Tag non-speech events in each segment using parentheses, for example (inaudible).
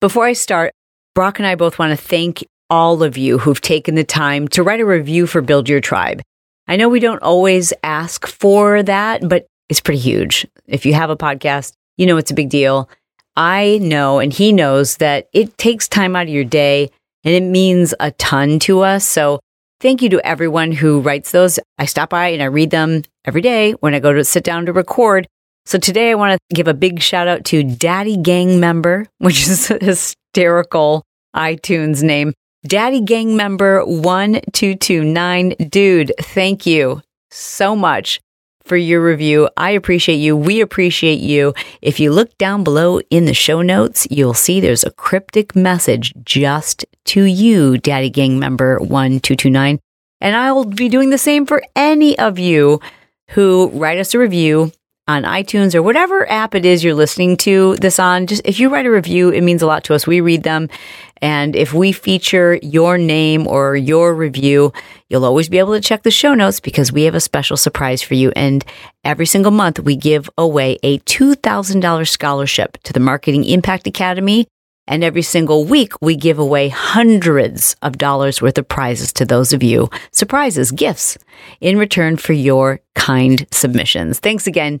Before I start, Brock and I both want to thank all of you who've taken the time to write a review for Build Your Tribe. I know we don't always ask for that, but it's pretty huge. If you have a podcast, you know it's a big deal. I know, and he knows that it takes time out of your day and it means a ton to us. So thank you to everyone who writes those. I stop by and I read them every day when I go to sit down to record. So today I want to give a big shout out to Daddy Gang Member, (laughs) which is a hysterical iTunes name. Daddy Gang Member 1229. Dude, thank you so much for your review. I appreciate you. We appreciate you. If you look down below in the show notes, you'll see there's a cryptic message just to you, Daddy Gang Member 1229. And I'll be doing the same for any of you who write us a review on iTunes or whatever app it is you're listening to this on. Just if you write a review, it means a lot to us. We read them. And if we feature your name or your review, you'll always be able to check the show notes because we have a special surprise for you. And every single month, we give away a $2,000 scholarship to the Marketing Impact Academy. And every single week, we give away hundreds of dollars worth of prizes to those of you, surprises, gifts, in return for your kind submissions. Thanks again.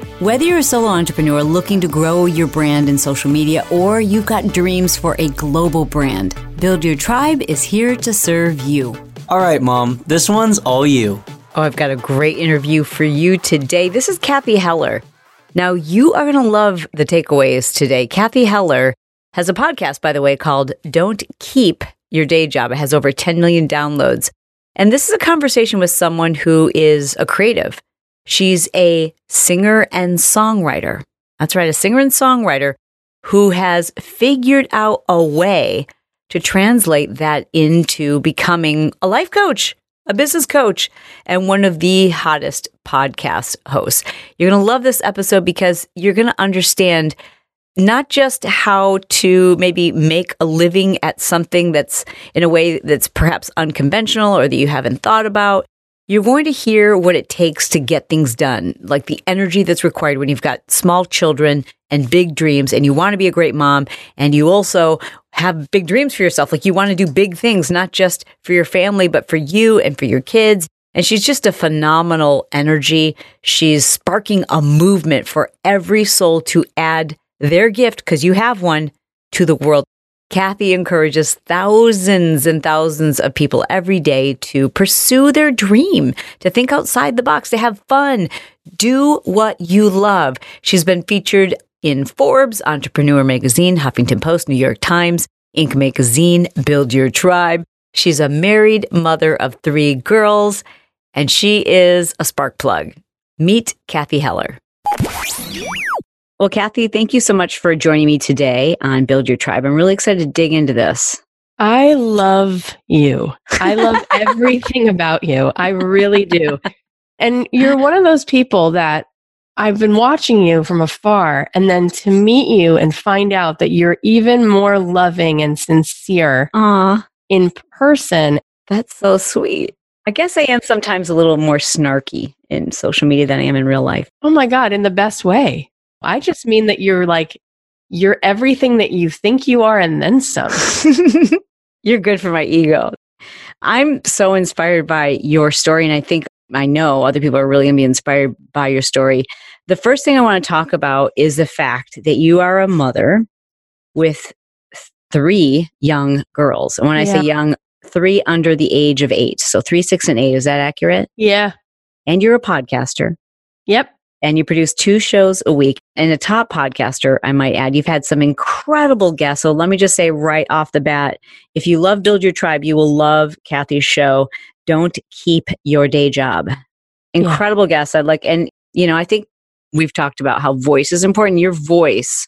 Whether you're a solo entrepreneur looking to grow your brand in social media or you've got dreams for a global brand, Build Your Tribe is here to serve you. All right, Mom, this one's all you. Oh, I've got a great interview for you today. This is Cathy Heller. Now, you are going to love the takeaways today. Cathy Heller has a podcast, by the way, called Don't Keep Your Day Job. It has over 10 million downloads. And this is a conversation with someone who is a creative She's a singer and songwriter. That's right, a singer and songwriter who has figured out a way to translate that into becoming a life coach, a business coach, and one of the hottest podcast hosts. You're going to love this episode because you're going to understand not just how to maybe make a living at something that's in a way that's perhaps unconventional or that you haven't thought about, you're going to hear what it takes to get things done, like the energy that's required when you've got small children and big dreams and you want to be a great mom and you also have big dreams for yourself. Like you want to do big things, not just for your family, but for you and for your kids. And she's just a phenomenal energy. She's sparking a movement for every soul to add their gift, because you have one, to the world. Cathy encourages thousands and thousands of people every day to pursue their dream, to think outside the box, to have fun, do what you love. She's been featured in Forbes, Entrepreneur Magazine, Huffington Post, New York Times, Inc. Magazine, Build Your Tribe. She's a married mother of three girls, and she is a spark plug. Meet Cathy Heller. Well, Cathy, thank you so much for joining me today on Build Your Tribe. I'm really excited to dig into this. I love you. I love (laughs) everything about you. I really do. And you're one of those people that I've been watching you from afar, and then to meet you and find out that you're even more loving and sincere Aw, in person. that's so sweet. I guess I am sometimes a little more snarky in social media than I am in real life. Oh my God, in the best way. I just mean that you're like, you're everything that you think you are and then some. (laughs) You're good for my ego. I'm so inspired by your story, and I think I know other people are really going to be inspired by your story. The first thing I want to talk about is the fact that you are a mother with three young girls. And when I say young, three under the age of eight. So three, six, and eight. Is that accurate? yeah. And you're a podcaster Yep. And you produce two shows a week and a top podcaster i might add you've had some incredible guests so let me just say right off the bat if you love build your tribe you will love Cathy's show don't keep your day job incredible guests i'd like and you know i think we've talked about how voice is important your voice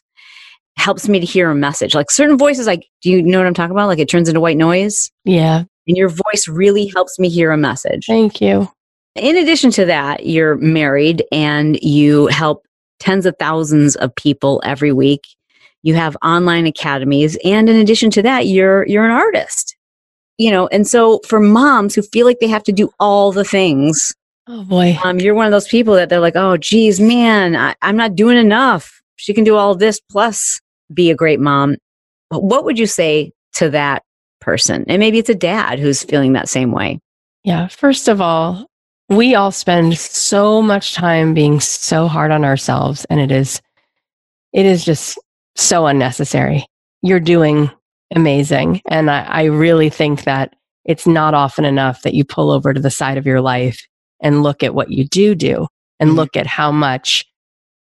helps me to hear a message. Like certain voices, like, do you know what I'm talking about? Like it turns into white noise. Yeah. And your voice really helps me hear a message. Thank you. In addition to that, you're married and you help tens of thousands of people every week. You have online academies. And in addition to that, you're, you're an artist, you know, and so for moms who feel like they have to do all the things, Oh boy. um, you're one of those people that they're like, oh, geez, man, I, I'm not doing enough. She can do all this plus be a great mom. But What would you say to that person? And maybe it's a dad who's feeling that same way. Yeah. First of all, we all spend so much time being so hard on ourselves and it is it is just so unnecessary. You're doing amazing. And I, I really think that it's not often enough that you pull over to the side of your life and look at what you do do and Mhm. look at how much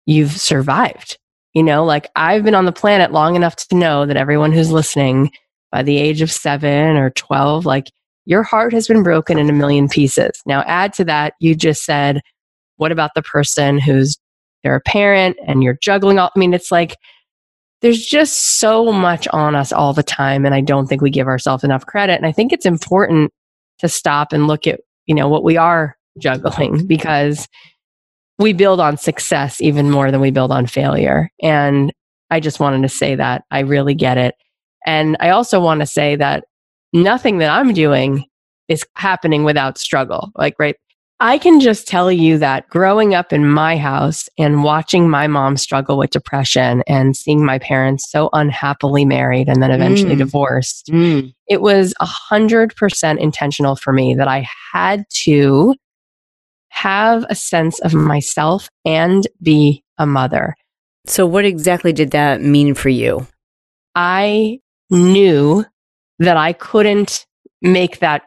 you've survived. You know, like I've been on the planet long enough to know that everyone who's listening by the age of seven or 12, like your heart has been broken in a million pieces. Now, add to that, you just said, what about the person who's they're a parent and you're juggling all? I mean, it's like there's just so much on us all the time. And I don't think we give ourselves enough credit. And I think it's important to stop and look at, you know, what we are juggling (laughs) because we build on success even more than we build on failure. And I just wanted to say that I really get it. And I also want to say that nothing that I'm doing is happening without struggle. Like, right. I can just tell you that growing up in my house and watching my mom struggle with depression and seeing my parents so unhappily married and then eventually Mm. divorced, it was a hundred percent intentional for me that I had to have a sense of myself and be a mother. So, what exactly did that mean for you? I knew that I couldn't make that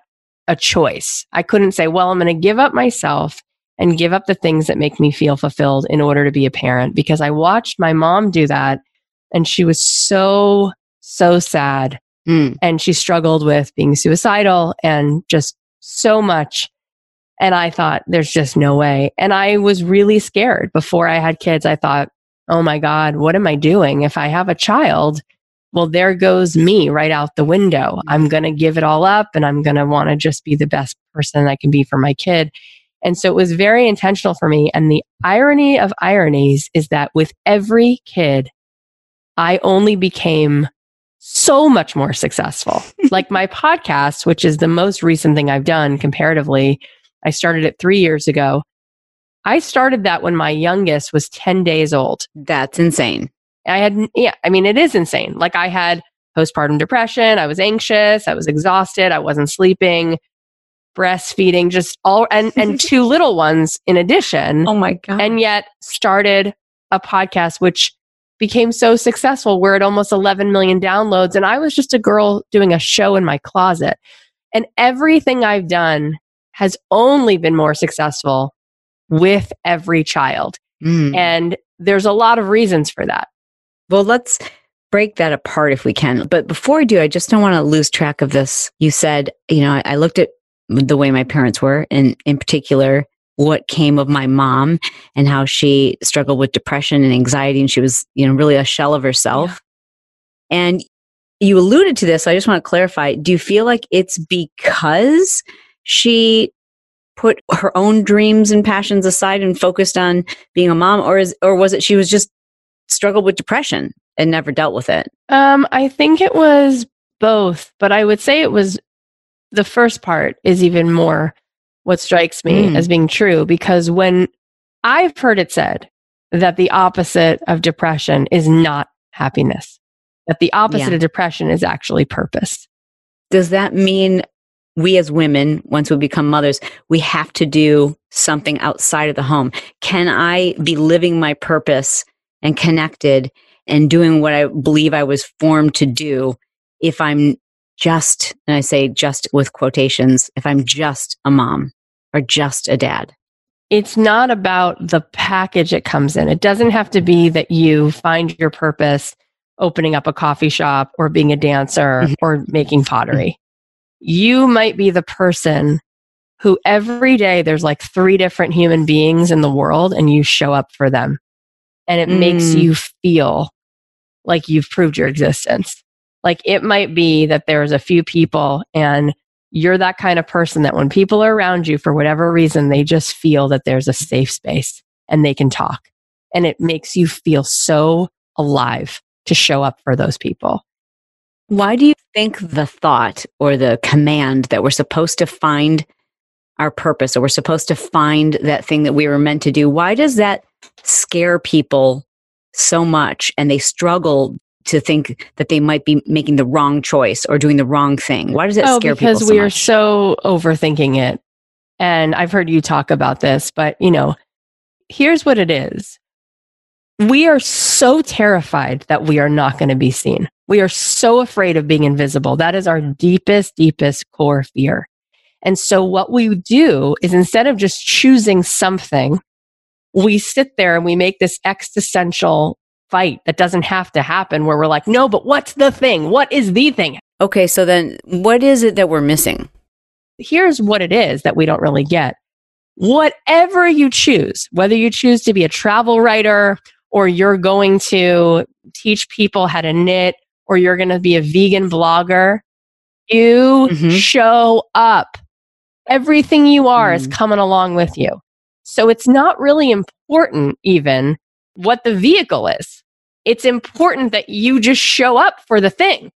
a choice. I couldn't say, well, I'm going to give up myself and give up the things that make me feel fulfilled in order to be a parent because I watched my mom do that and she was so, so sad Mm. and she struggled with being suicidal and just so much. And I thought, there's just no way. And I was really scared before I had kids. I thought, oh my God, what am I doing? If I have a child, well, there goes me right out the window. I'm mm-hmm. going to give it all up and I'm going to want to just be the best person I can be for my kid. And so it was very intentional for me. And the irony of ironies is that with every kid, I only became so much more successful. (laughs) like my podcast, which is the most recent thing I've done comparatively, I started it three years ago. I started that when my youngest was 10 days old. That's insane. I had, yeah, I mean, it is insane. Like I had postpartum depression. I was anxious. I was exhausted. I wasn't sleeping, breastfeeding, just all, and, and (laughs) two little ones in addition Oh my God. and yet started a podcast which became so successful we're at almost 11 million downloads and i was just a girl doing a show in my closet and everything i've done has only been more successful with every child Mm. and there's a lot of reasons for that Well, let's break that apart if we can. But before I do, I just don't want to lose track of this. You said, you know, I, I looked at the way my parents were, and in particular, what came of my mom and how she struggled with depression and anxiety, and she was, you know, really a shell of herself. And you alluded to this. So I just want to clarify. Do you feel like it's because she put her own dreams and passions aside and focused on being a mom, or is, or was it she was just struggled with depression and never dealt with it? um i think it was both but i would say it was the first part is even more what strikes me Mm. as being true because when I've heard it said that the opposite of depression is not happiness, that the opposite Yeah. of depression is actually purpose. Does that mean we as women, once we become mothers, we have to do something outside of the home? Can I be living my purpose and connected and doing what I believe I was formed to do if I'm just, and I say just with quotations, if I'm just a mom or just a dad? It's not about the package it comes in. It doesn't have to be that you find your purpose opening up a coffee shop or being a dancer Mhm. or making pottery. You might be the person who every day there's like three different human beings in the world and you show up for them. And it makes Mm. you feel like you've proved your existence. Like it might be that there's a few people and you're that kind of person that when people are around you for whatever reason, they just feel that there's a safe space and they can talk. And it makes you feel so alive to show up for those people. Why do you think the thought or the command that we're supposed to find our purpose or we're supposed to find that thing that we were meant to do, why does that scare people so much and they struggle to think that they might be making the wrong choice or doing the wrong thing? Why does it oh, scare people because so we are much? so overthinking it. And I've heard you talk about this, but you know, here's what it is. We are so terrified that we are not going to be seen. We are so afraid of being invisible. That is our deepest, deepest core fear. And so what we do is instead of just choosing something, we sit there and we make this existential fight that doesn't have to happen where we're like, no, but what's the thing? What is the thing? Okay, so then what is it that we're missing? Here's what it is that we don't really get. Whatever you choose, whether you choose to be a travel writer or you're going to teach people how to knit or you're going to be a vegan blogger, you Mhm. show up. Everything you are is Mm. coming along with you. So it's not really important, even what the vehicle is. It's important that you just show up for the thing.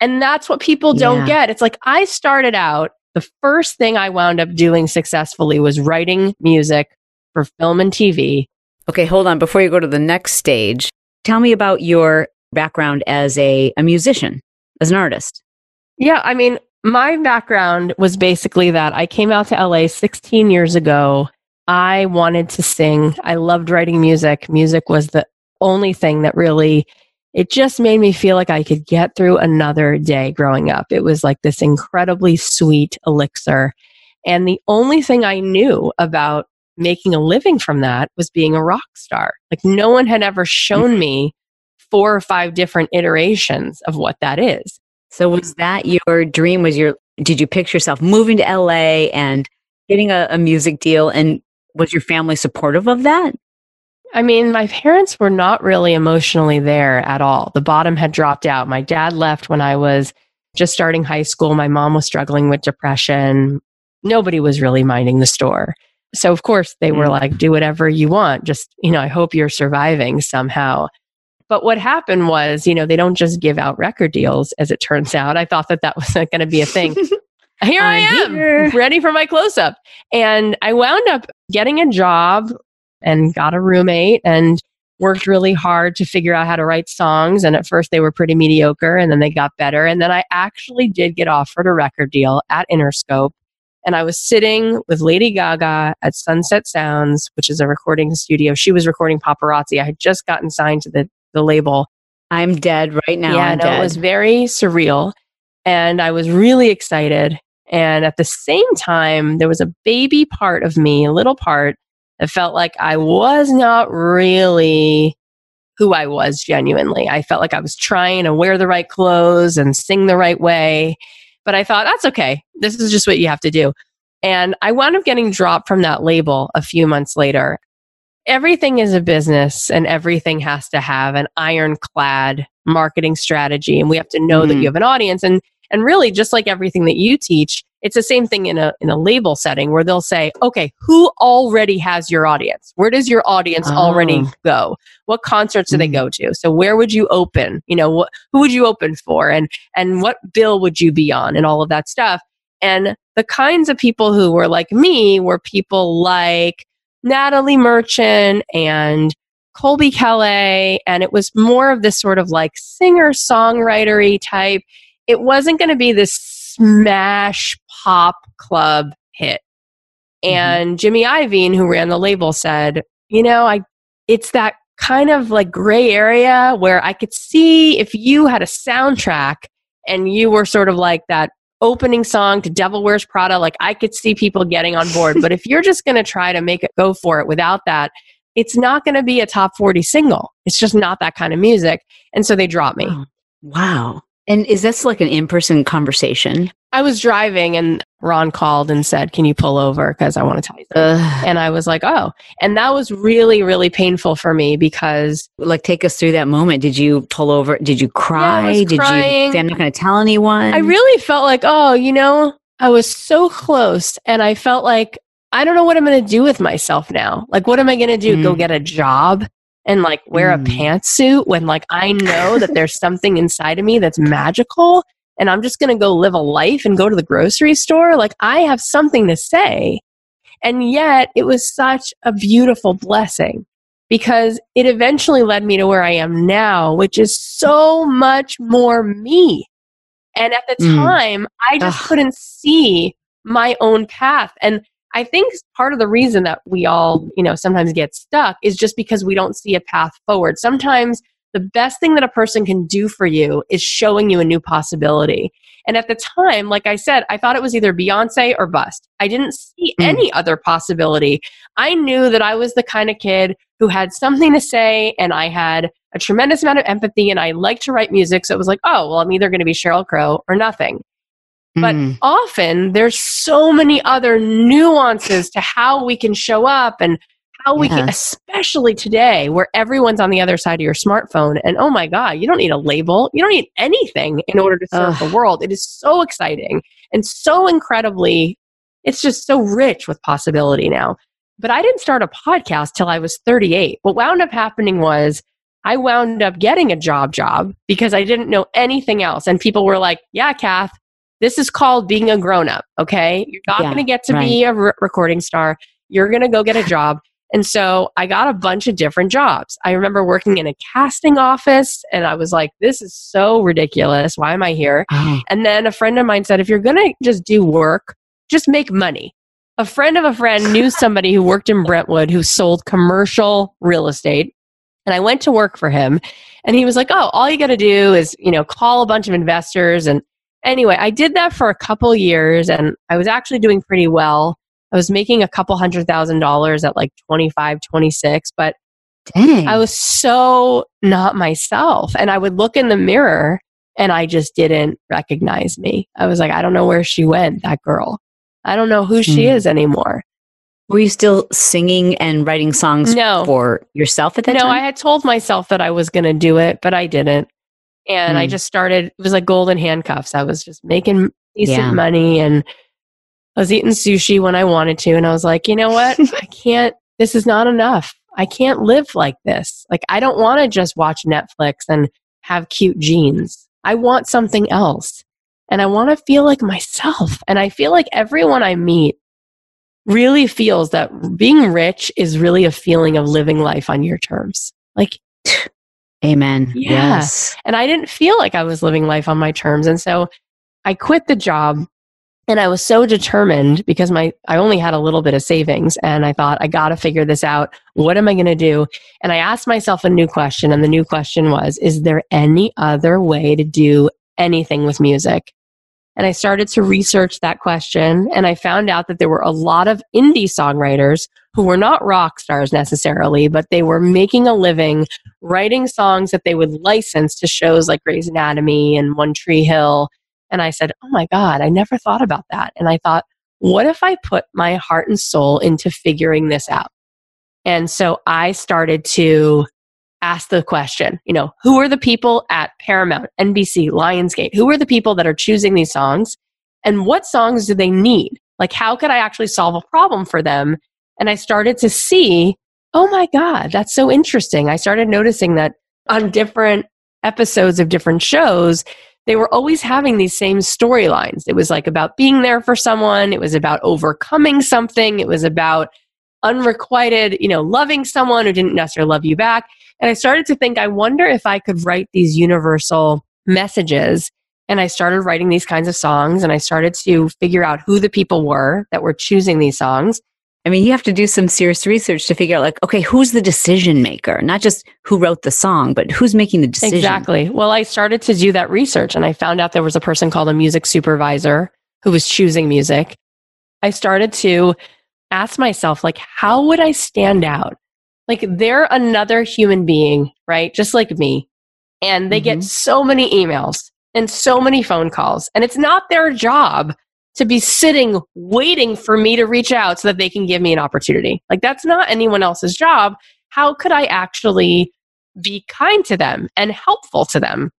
And that's what people don't Yeah. get. It's like I started out, the first thing I wound up doing successfully was writing music for film and TV. Okay, hold on. Before you go to the next stage, tell me about your background as a, a musician, as an artist. Yeah, I mean, my background was basically that I came out to LA 16 years ago. I wanted to sing. I loved writing music. Music was the only thing that really it just made me feel like I could get through another day growing up. It was like this incredibly sweet elixir. And the only thing I knew about making a living from that was being a rock star. Like no one had ever shown mm-hmm. me four or five different iterations of what that is. So was that your dream? Was your did you picture yourself moving to LA and getting a, a music deal? And was your family supportive of that? I mean, my parents were not really emotionally there at all. The bottom had dropped out. My dad left when I was just starting high school. My mom was struggling with depression. Nobody was really minding the store. So, of course, they were Mm. like, do whatever you want. Just, you know, I hope you're surviving somehow. But what happened was, you know, they don't just give out record deals, as it turns out. I thought that that (laughs) wasn't going to be a thing. (laughs) Here I I'm am, here. (laughs) ready for my close up. And I wound up getting a job and got a roommate and worked really hard to figure out how to write songs. And at first they were pretty mediocre and then they got better. And then I actually did get offered a record deal at Interscope. And I was sitting with Lady Gaga at Sunset Sounds, which is a recording studio. She was recording paparazzi. I had just gotten signed to the, the label. I'm dead right now. yeah, no, it was very surreal. And I was really excited. And at the same time, there was a baby part of me, a little part that felt like I was not really who I was genuinely. I felt like I was trying to wear the right clothes and sing the right way. But I thought, that's okay. This is just what you have to do. And I wound up getting dropped from that label a few months later. Everything is a business and everything has to have an ironclad marketing strategy. And we have to know that Mhm. you have an audience. And and really, just like everything that you teach, it's the same thing in a in a label setting where they'll say, okay, who already has your audience? Where does your audience already Oh. go? What concerts do they Mhm. go to? So where would you open? You know, what who would you open for? And and what bill would you be on and all of that stuff. And the kinds of people who were like me were people like Natalie Merchant and Colbie Caillat. And it was more of this sort of like singer songwritery type. It wasn't going to be this smash pop club hit. Mm-hmm. And Jimmy Iovine, who ran the label, said, you know, I it's that kind of like gray area where I could see if you had a soundtrack and you were sort of like that opening song to Devil Wears Prada, like I could see people getting on board. but if you're just going to try to make it go for it without that, it's not going to be a top 40 single. It's just not that kind of music. And so they dropped me. Wow. Wow. And is this like an in person conversation? I was driving and Ron called and said, Can you pull over? Because I want to tell you something. And I was like, Oh. And that was really, really painful for me because like take us through that moment. Did you pull over? Did you cry? was Did crying. you say I'm not going to tell anyone? I really felt like, oh, you know, I was so close. And I felt like, I don't know what I'm going to do with myself now. Like, what am I going to do? Go Mm. get a job and like wear Mm. a pantsuit when like I know that there's something inside of me that's magical and I'm just going to go live a life and go to the grocery store? Like, I have something to say. And yet, it was such a beautiful blessing because it eventually led me to where I am now, which is so much more me. And at the Mm. time, I just Ugh. couldn't see my own path. And I think part of the reason that we all, you know, sometimes get stuck is just because we don't see a path forward. Sometimes the best thing that a person can do for you is showing you a new possibility. And at the time, like I said, I thought it was either Beyonce or bust. I didn't see Mm. any other possibility. I knew that I was the kind of kid who had something to say and I had a tremendous amount of empathy and I liked to write music. So it was like, oh, well, I'm either going to be Sheryl Crow or nothing. But Mm. often there's so many other nuances to how we can show up and how we can, especially today where everyone's on the other side of your smartphone. And oh my God, you don't need a label. You don't need anything in order to serve Ugh. the world. It is so exciting and so incredibly, it's just so rich with possibility now. But I didn't start a podcast till I was 38. What wound up happening was I wound up getting a job job because I didn't know anything else. And people were like, yeah, Kath, this is called being a grown up. Okay. You're not Yeah, going to get to be a re- recording star. You're going to go get a job. And so I got a bunch of different jobs. I remember working in a casting office and I was like, this is so ridiculous. Why am I here? Oh. And then a friend of mine said, if you're going to just do work, just make money. A friend of a friend (laughs) knew somebody who worked in Brentwood who sold commercial real estate. And I went to work for him. And he was like, oh, all you got to do is, you know, call a bunch of investors. And anyway, I did that for a couple years and I was actually doing pretty well. I was making a couple hundred thousand dollars at like 25, 26, but Dang. I was so not myself. And I would look in the mirror and I just didn't recognize me. I was like, I don't know where she went, that girl. I don't know who she Hmm. is anymore. Were you still singing and writing songs No. for yourself at that no, time? No, I had told myself that I was going to do it, but I didn't. And I Mm. just started, it was like golden handcuffs. I was just making decent Yeah. money and I was eating sushi when I wanted to. And I was like, you know what? (laughs) I can't, this is not enough. I can't live like this. Like, I don't want to just watch Netflix and have cute jeans. I want something else. And I want to feel like myself. And I feel like everyone I meet really feels that being rich is really a feeling of living life on your terms. Like, (sighs) Amen. Yeah. Yes. and I didn't feel like I was living life on my terms. And so I quit the job and I was so determined because my I only had a little bit of savings and I thought I got to figure this out. What am I going to do? And I asked myself a new question and the new question was is there any other way to do anything with music? And I started to research that question and I found out that there were a lot of indie songwriters who were not rock stars necessarily, but they were making a living writing songs that they would license to shows like Grey's Anatomy and One Tree Hill. And I said, Oh my God, I never thought about that. And I thought, what if I put my heart and soul into figuring this out? And so I started to ask the question, you know, who are the people at Paramount, NBC, Lionsgate? Who are the people that are choosing these songs? And what songs do they need? Like, how could I actually solve a problem for them? And I started to see, oh my God, that's so interesting. I started noticing that on different episodes of different shows, they were always having these same storylines. It was like about being there for someone, it was about overcoming something, it was about unrequited, you know, loving someone who didn't necessarily love you back. And I started to think, I wonder if I could write these universal messages. And I started writing these kinds of songs and I started to figure out who the people were that were choosing these songs. I mean, you have to do some serious research to figure out, like, okay, who's the decision maker? Not just who wrote the song, but who's making the decision. Exactly. Well, I started to do that research and I found out there was a person called a music supervisor who was choosing music. I started to ask myself, like, how would I stand out? Like, they're another human being, right? Just like me. And they get Mhm. so many emails and so many phone calls. And it's not their job to be sitting waiting for me to reach out so that they can give me an opportunity. Like that's not anyone else's job. How could I actually be kind to them and helpful to them?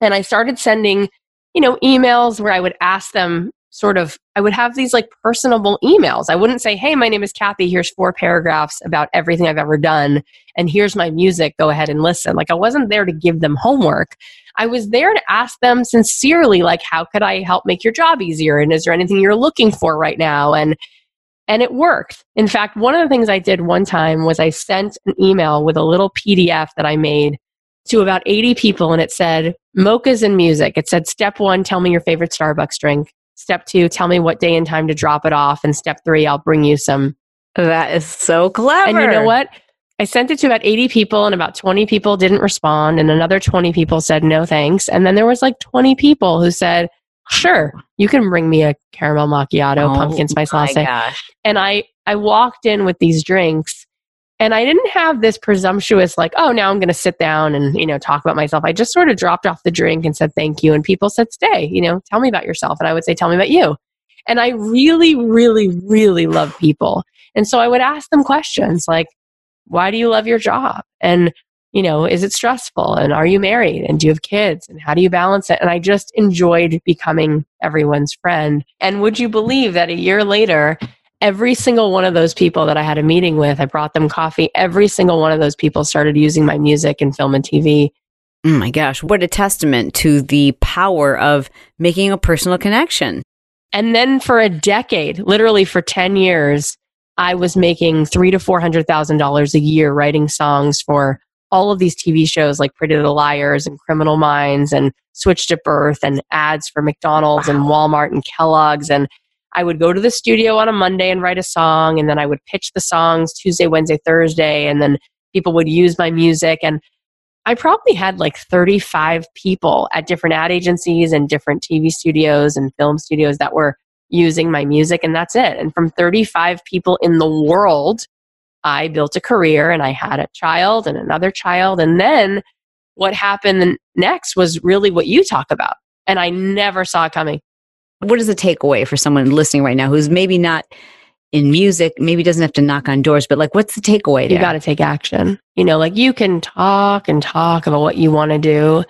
And I started sending, you know, emails where I would ask them sort of I would have these like personable emails. I wouldn't say, "Hey, my name is Cathy. Here's four paragraphs about everything I've ever done and here's my music. Go ahead and listen." Like I wasn't there to give them homework. I was there to ask them sincerely like, "How could I help make your job easier and is there anything you're looking for right now?" And and it worked. In fact, one of the things I did one time was I sent an email with a little PDF that I made to about 80 people and it said mochas and music. It said step 1, tell me your favorite Starbucks drink. Step two, tell me what day and time to drop it off. And step three, I'll bring you some. That is so clever. And you know what? I sent it to about 80 people, and about 20 people didn't respond, and another 20 people said no thanks. And then there was like 20 people who said, Sure, you can bring me a caramel macchiato, oh, pumpkin spice latte. Gosh. And I I walked in with these drinks and I didn't have this presumptuous, like, oh, now I'm going to sit down and, you know, talk about myself. I just sort of dropped off the drink and said, thank you. And people said, stay, you know, tell me about yourself. And I would say, tell me about you. And I really, really, really love people. And so I would ask them questions like, why do you love your job? And, you know, is it stressful? And are you married? And do you have kids? And how do you balance it? And I just enjoyed becoming everyone's friend. And would you believe that a year later, every single one of those people that I had a meeting with, I brought them coffee. Every single one of those people started using my music and film and TV. Oh my gosh, what a testament to the power of making a personal connection. And then for a decade, literally for 10 years, I was making three to four hundred thousand dollars a year writing songs for all of these TV shows like Pretty Little Liars and Criminal Minds and Switched at Birth and ads for McDonald's wow. and Walmart and Kellogg's and I would go to the studio on a Monday and write a song, and then I would pitch the songs Tuesday, Wednesday, Thursday, and then people would use my music. And I probably had like 35 people at different ad agencies and different TV studios and film studios that were using my music, and that's it. And from 35 people in the world, I built a career and I had a child and another child. And then what happened next was really what you talk about. And I never saw coming what is the takeaway for someone listening right now who's maybe not in music, maybe doesn't have to knock on doors, but like, what's the takeaway? You got to take action. You know, like you can talk and talk about what you want to do,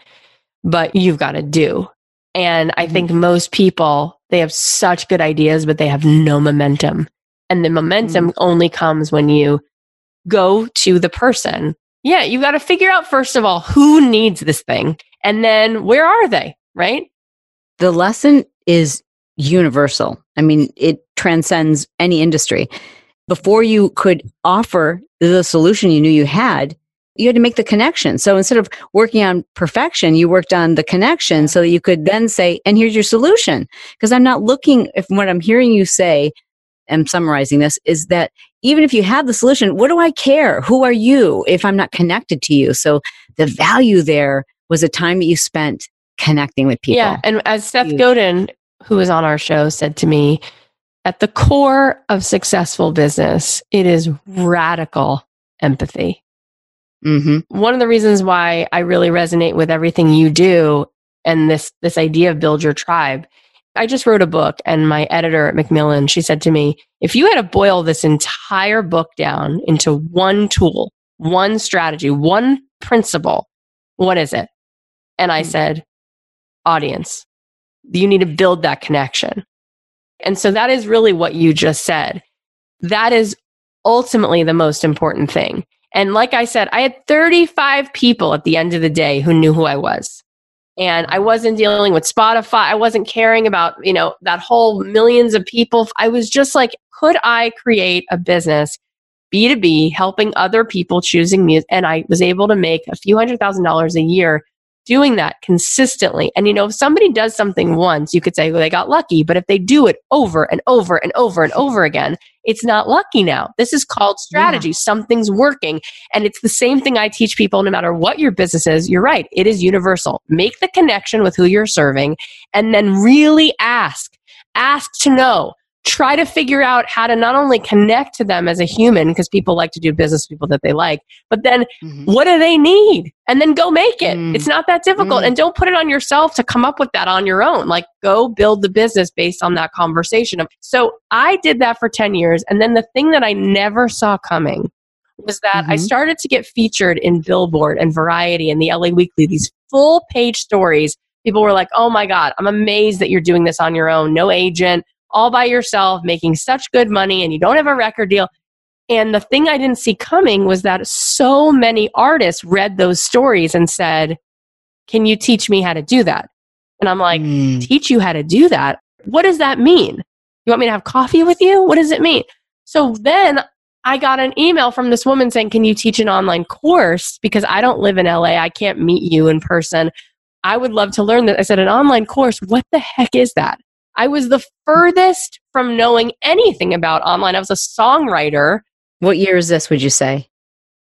but you've got to do. And I think mm-hmm. most people, they have such good ideas, but they have no momentum. And the momentum mm-hmm. only comes when you go to the person. Yeah, you got to figure out, first of all, who needs this thing? And then where are they? Right? The lesson is universal. I mean, it transcends any industry. Before you could offer the solution you knew you had, you had to make the connection. So instead of working on perfection, you worked on the connection so that you could then say, and here's your solution. Because I'm not looking, if what I'm hearing you say, I'm summarizing this, is that even if you have the solution, what do I care? Who are you if I'm not connected to you? So the value there was a time that you spent connecting with people. Yeah. And as Seth Godin, who was on our show, said to me, at the core of successful business, it is radical empathy. Mm-hmm. One of the reasons why I really resonate with everything you do and this this idea of build your tribe. I just wrote a book, and my editor at Macmillan, she said to me, "If you had to boil this entire book down into one tool, one strategy, one principle, what is it?" And I mm-hmm. said, audience. You need to build that connection. And so that is really what you just said. That is ultimately the most important thing. And like I said, I had 35 people at the end of the day who knew who I was. And I wasn't dealing with Spotify. I wasn't caring about, you know, that whole millions of people. I was just like, could I create a business B2B helping other people choosing music? And I was able to make a few hundred thousand dollars a year doing that consistently. And you know, if somebody does something once, you could say, well, they got lucky. But if they do it over and over and over and over again, it's not lucky now. This is called strategy. Yeah. Something's working. And it's the same thing I teach people no matter what your business is. You're right. It is universal. Make the connection with who you're serving and then really ask. Ask to know try to figure out how to not only connect to them as a human, because people like to do business with people that they like, but then Mhm. what do they need? And then go make it. Mm. It's not that difficult. Mm. And don't put it on yourself to come up with that on your own. Like go build the business based on that conversation. So I did that for 10 years. And then the thing that I never saw coming was that I Mhm. started to get featured in Billboard and Variety and the LA Weekly, these full page stories. People were like, oh my God, I'm amazed that you're doing this on your own, no agent, all by yourself, making such good money, and you don't have a record deal. And the thing I didn't see coming was that so many artists read those stories and said, Can you teach me how to do that? And I'm like, Mm. Teach you how to do that? What does that mean? You want me to have coffee with you? What does it mean? So then I got an email from this woman saying, Can you teach an online course? Because I don't live in LA. I can't meet you in person. I would love to learn that. I said, An online course? What the heck is that? I was the furthest from knowing anything about online. I was a songwriter. What year is this, would you say?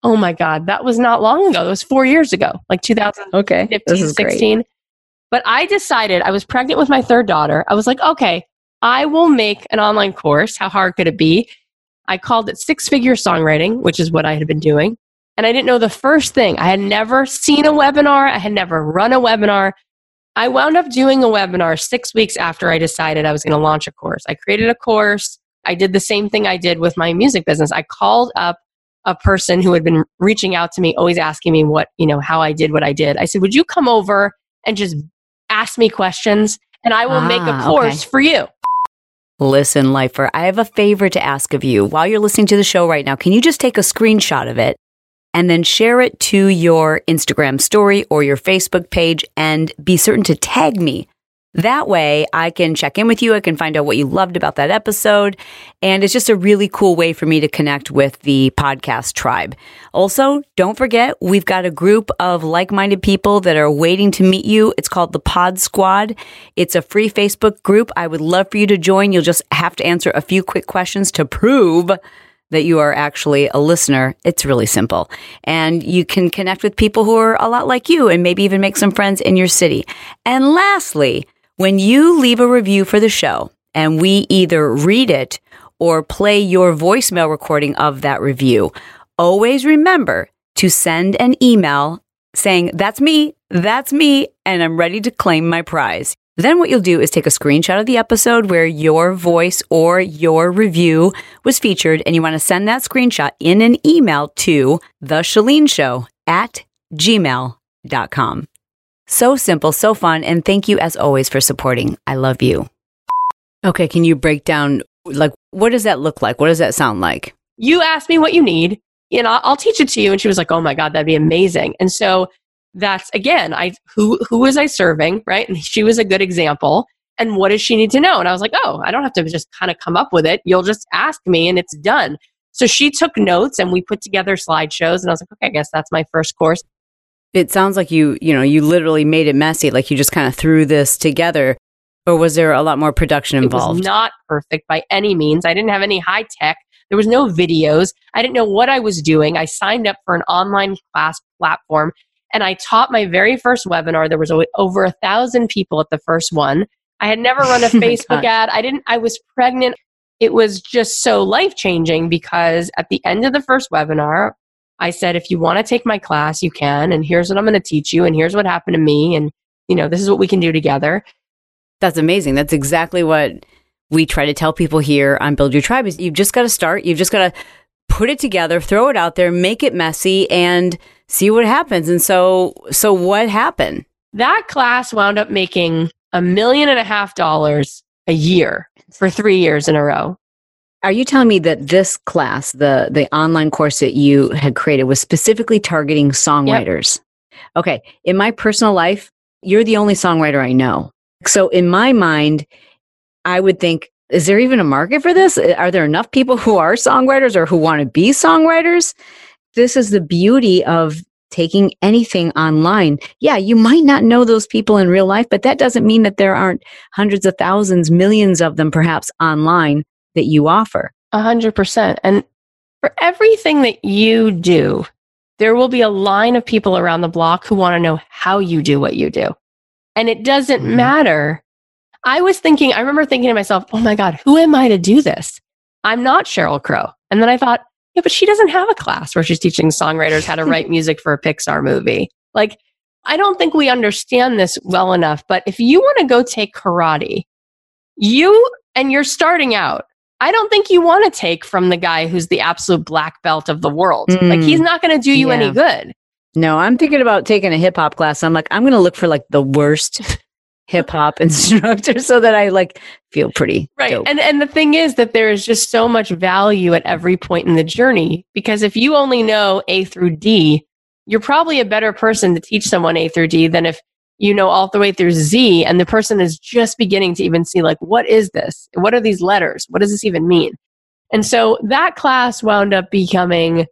Oh my God, that was not long ago. It was four years ago, like 2015, Okay. This is great. 16. But I decided I was pregnant with my third daughter. I was like, okay, I will make an online course. How hard could it be? I called it Six Figure Songwriting, which is what I had been doing. And I didn't know the first thing. I had never seen a webinar, I had never run a webinar. I wound up doing a webinar six weeks after I decided I was going to launch a course. I created a course. I did the same thing I did with my music business. I called up a person who had been reaching out to me, always asking me what, you know, how I did what I did. I said, Would you come over and just ask me questions and I will make a Ah, course okay. for you? Listen, Lifer, I have a favor to ask of you. While you're listening to the show right now, can you just take a screenshot of it and then share it to your Instagram story or your Facebook page and be certain to tag me? That way I can check in with you. I can find out what you loved about that episode. And it's just a really cool way for me to connect with the podcast tribe. Also, don't forget, we've got a group of like minded people that are waiting to meet you. It's called the Pod Squad. It's a free Facebook group. I would love for you to join. You'll just have to answer a few quick questions to prove that you are actually a listener. It's really simple. And you can connect with people who are a lot like you and maybe even make some friends in your city. And lastly, when you leave a review for the show and we either read it or play your voicemail recording of that review, always remember to send an email saying, That's me, that's me, and I'm ready to claim my prize. Then what you'll do is take a screenshot of the episode where your voice or your review was featured, and you want to send that screenshot in an email to the Chalene Show at gmail.com. So simple, so fun, and thank you as always for supporting. I love you. Okay, can you break down like what does that look like? What does that sound like? you ask me what you need and I'll, I'll teach it to you and she was like oh my god that'd be amazing and so that's again i who who was i serving right? And she was a good example. And what does she need to know? And i was like oh i don't have to just kind of come up with it. You'll just ask me and it's done. So she took notes and we put together slideshows and i was like okay i guess that's my first course. It sounds like you, you know, you literally made it messy, like you just kind of threw this together. Or was there a lot more production it involved? was not perfect by any means. I didn't have any high tech. There was no videos. I didn't know what i was doing. I signed up for an online class platform and i taught my very first webinar. There was over a thousand people at the first one. I had never run a (laughs) Oh facebook ad. I didn't i was pregnant. It was just so life changing because at the end of the first webinar i said if you want to take my class you can and here's what i'm going to teach you and here's what happened to me and you know this is what we can do together. That's amazing. That's exactly what we try to tell people here on Build Your Tribe is you've just got to start. You've just got to put it together, throw it out there, make it messy and see what happens. And so so what happened? that class wound up making a million and a half dollars a year for three years in a row. Are you telling me that this class, the the online course that you had created was specifically targeting songwriters? Okay, in my personal life, you're the only songwriter I know. So in my mind, I would think is there even a market for this? Are there enough people who are songwriters or who want to be songwriters? This is the beauty of taking anything online. Yeah, you might not know those people in real life, but that doesn't mean that there aren't hundreds of thousands, millions of them perhaps online that you offer. A hundred percent. And for everything that you do, there will be a line of people around the block who want to know how you do what you do. And it doesn't Mhm. matter. I was thinking, I remember thinking to myself, oh my God, who am I to do this? I'm not Sheryl Crow. And then I thought, yeah, but she doesn't have a class where she's teaching songwriters how to write (laughs) music for a Pixar movie. Like, I don't think we understand this well enough. But if you want to go take karate, you and you're starting out, I don't think you want to take from the guy who's the absolute black belt of the world. Mm, like, he's not going to do you yeah. any good. No, I'm thinking about taking a hip hop class. I'm like, I'm going to look for like the worst (laughs) hip hop (laughs) instructor so that I like feel pretty right. Dope. And and the thing is that there is just so much value at every point in the journey because if you only know A through D, you're probably a better person to teach someone A through D than if you know all the way through Z and the person is just beginning to even see like what is this? What are these letters? What does this even mean? And so that class wound up becoming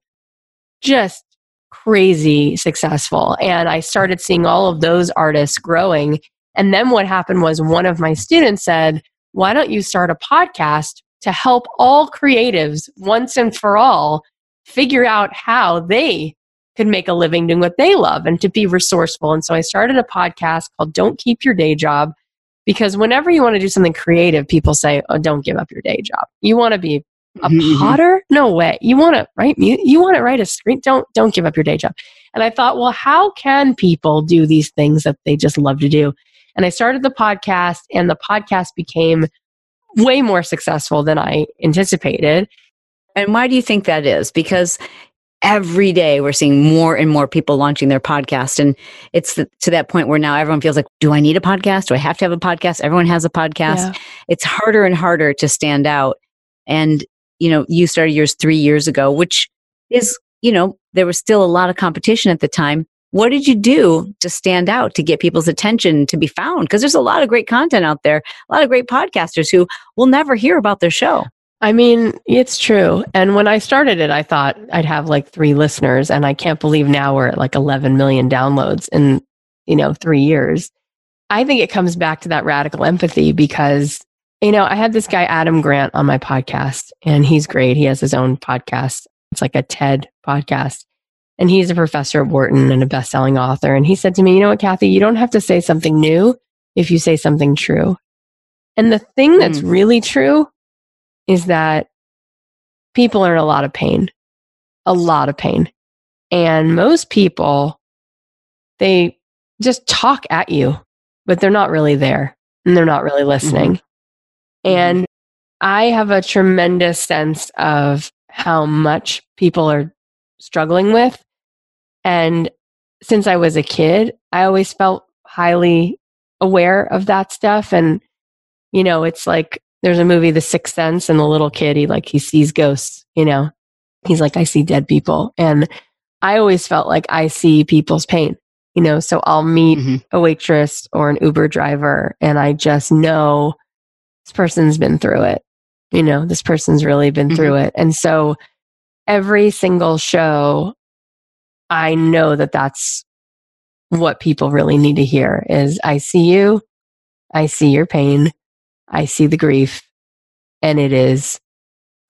just crazy successful and I started seeing all of those artists growing and then what happened was one of my students said, Why don't you start a podcast to help all creatives once and for all figure out how they could make a living doing what they love and to be resourceful? And so I started a podcast called Don't Keep Your Day Job because whenever you want to do something creative, people say, Oh, don't give up your day job. You want to be a (laughs) mm-hmm, potter? No way. You want to write you want to write a screen? Don't don't give up your day job. And I thought, well, how can people do these things that they just love to do? And I started the podcast, and the podcast became way more successful than I anticipated. And why do you think that is? Because every day we're seeing more and more people launching their podcast. And it's the, to that point where now everyone feels like, do I need a podcast? Do I have to have a podcast? Everyone has a podcast. Yeah. It's harder and harder to stand out. And, you know, you started yours three years ago, which is, you know, there was still a lot of competition at the time. What did you do to stand out, to get people's attention, to be found? Because there's a lot of great content out there, a lot of great podcasters who will never hear about their show. I mean, it's true. And when I started it, I thought I'd have like three listeners. And I can't believe now we're at like 11 million downloads in, you know, three years. I think it comes back to that radical empathy because, you know, I had this guy, Adam Grant, on my podcast, and he's great. He has his own podcast. It's like a TED podcast. And he's a professor at Wharton and a best-selling author. And he said to me, you know what, Cathy, you don't have to say something new if you say something true. And the thing that's mm. really true is that people are in a lot of pain, a lot of pain. And most people, they just talk at you, but they're not really there and they're not really listening. Mm-hmm. And I have a tremendous sense of how much people are struggling with and since I was a kid, I always felt highly aware of that stuff. And, you know, it's like there's a movie, The Sixth Sense, and the little kid, he like, he sees ghosts, you know, he's like, I see dead people. And I always felt like I see people's pain, you know, so I'll meet mm-hmm. a waitress or an Uber driver and I just know this person's been through it. You know, this person's really been mm-hmm. through it. And so every single show I know that that's what people really need to hear is I see you, I see your pain, I see the grief, and it is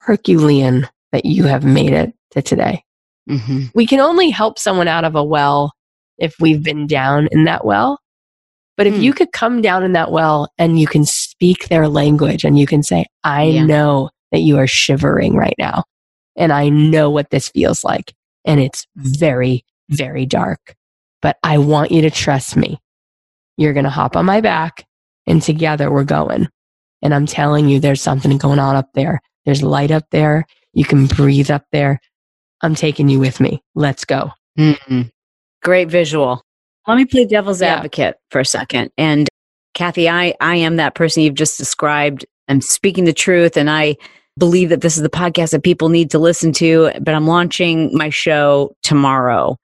Herculean that you have made it to today. Mm-hmm. We can only help someone out of a well if we've been down in that well. But if mm. you could come down in that well and you can speak their language and you can say, I yeah. know that you are shivering right now and I know what this feels like and it's very, very dark. But I want you to trust me. You're going to hop on my back and together we're going. And I'm telling you, there's something going on up there. There's light up there. You can breathe up there. I'm taking you with me. Let's go. Mm-hmm. Great visual. Let me play devil's yeah. advocate for a second. And Cathy, I, I am that person you've just described. I'm speaking the truth and I believe that this is the podcast that people need to listen to, but I'm launching my show tomorrow.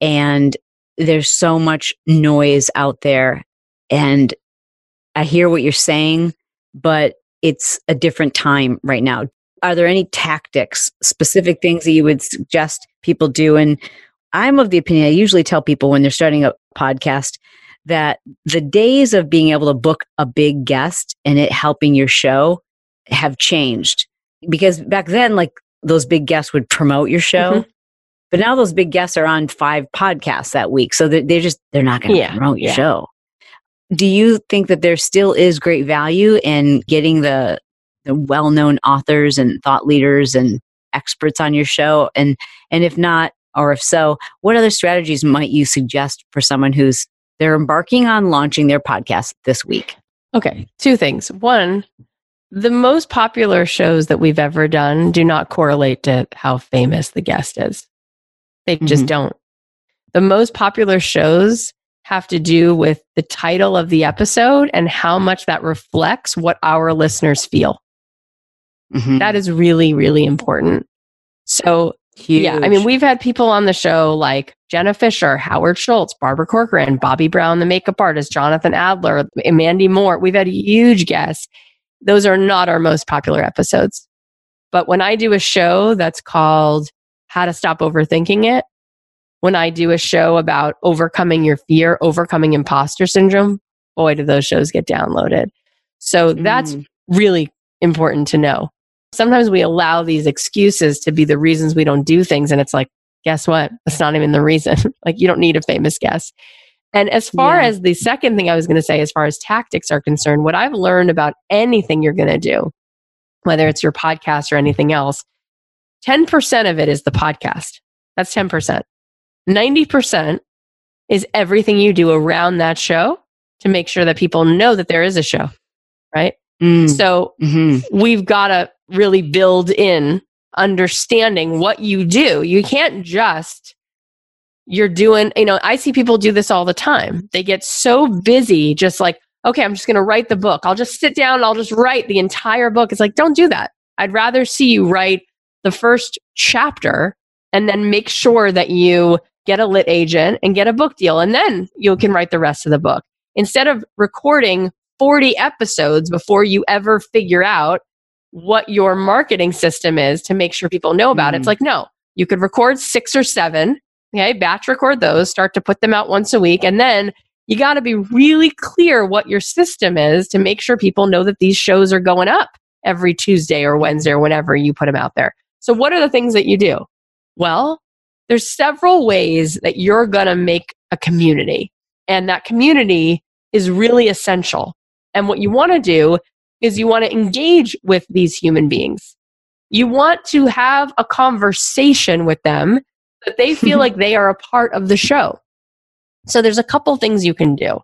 And there's so much noise out there. And I hear what you're saying, but it's a different time right now. Are there any tactics, specific things that you would suggest people do? And I'm of the opinion, I usually tell people when they're starting a podcast that the days of being able to book a big guest and it helping your show have changed because back then, like those big guests would promote your show. Mm-hmm. But now those big guests are on five podcasts that week. So they're, they're just, they're not going to yeah, promote your yeah. show. do you think that there still is great value in getting the the well-known authors and thought leaders and experts on your show and and if not or if so what other strategies might you suggest for someone who's they're embarking on launching their podcast this week okay two things one the most popular shows that we've ever done do not correlate to how famous the guest is they mm-hmm. just don't the most popular shows have to do with the title of the episode and how much that reflects what our listeners feel. Mm-hmm. That is really, really important. So, Huge. yeah, I mean, we've had people on the show like Jenna Fischer, Howard Schultz, Barbara Corcoran, Bobbi Brown, the makeup artist, Jonathan Adler, Mandy Moore. We've had huge guests. Those are not our most popular episodes. But when I do a show that's called How to Stop Overthinking It, when I do a show about overcoming your fear, overcoming imposter syndrome, boy, do those shows get downloaded. So that's mm. really important to know. Sometimes we allow these excuses to be the reasons we don't do things. And it's like, guess what? That's not even the reason. (laughs) like, you don't need a famous guest. And as far yeah. as the second thing I was going to say, as far as tactics are concerned, what I've learned about anything you're going to do, whether it's your podcast or anything else, 10% of it is the podcast. That's 10%. 90% is everything you do around that show to make sure that people know that there is a show, right? Mm. So mm-hmm. we've got to really build in understanding what you do. You can't just, you're doing, you know, I see people do this all the time. They get so busy, just like, okay, I'm just going to write the book. I'll just sit down, and I'll just write the entire book. It's like, don't do that. I'd rather see you write the first chapter and then make sure that you get a lit agent and get a book deal. And then you can write the rest of the book. Instead of recording 40 episodes before you ever figure out what your marketing system is to make sure people know about mm. it. It's mm. like, no, you could record six or seven, okay, batch record those, start to put them out once a week. And then you got to be really clear what your system is to make sure people know that these shows are going up every Tuesday or Wednesday or whenever you put them out there. So, what are the things that you do? Well, there's several ways that you're going to make a community. And that community is really essential. And what you want to do is you want to engage with these human beings. You want to have a conversation with them that they feel like (laughs) they are a part of the show. So there's a couple things you can do.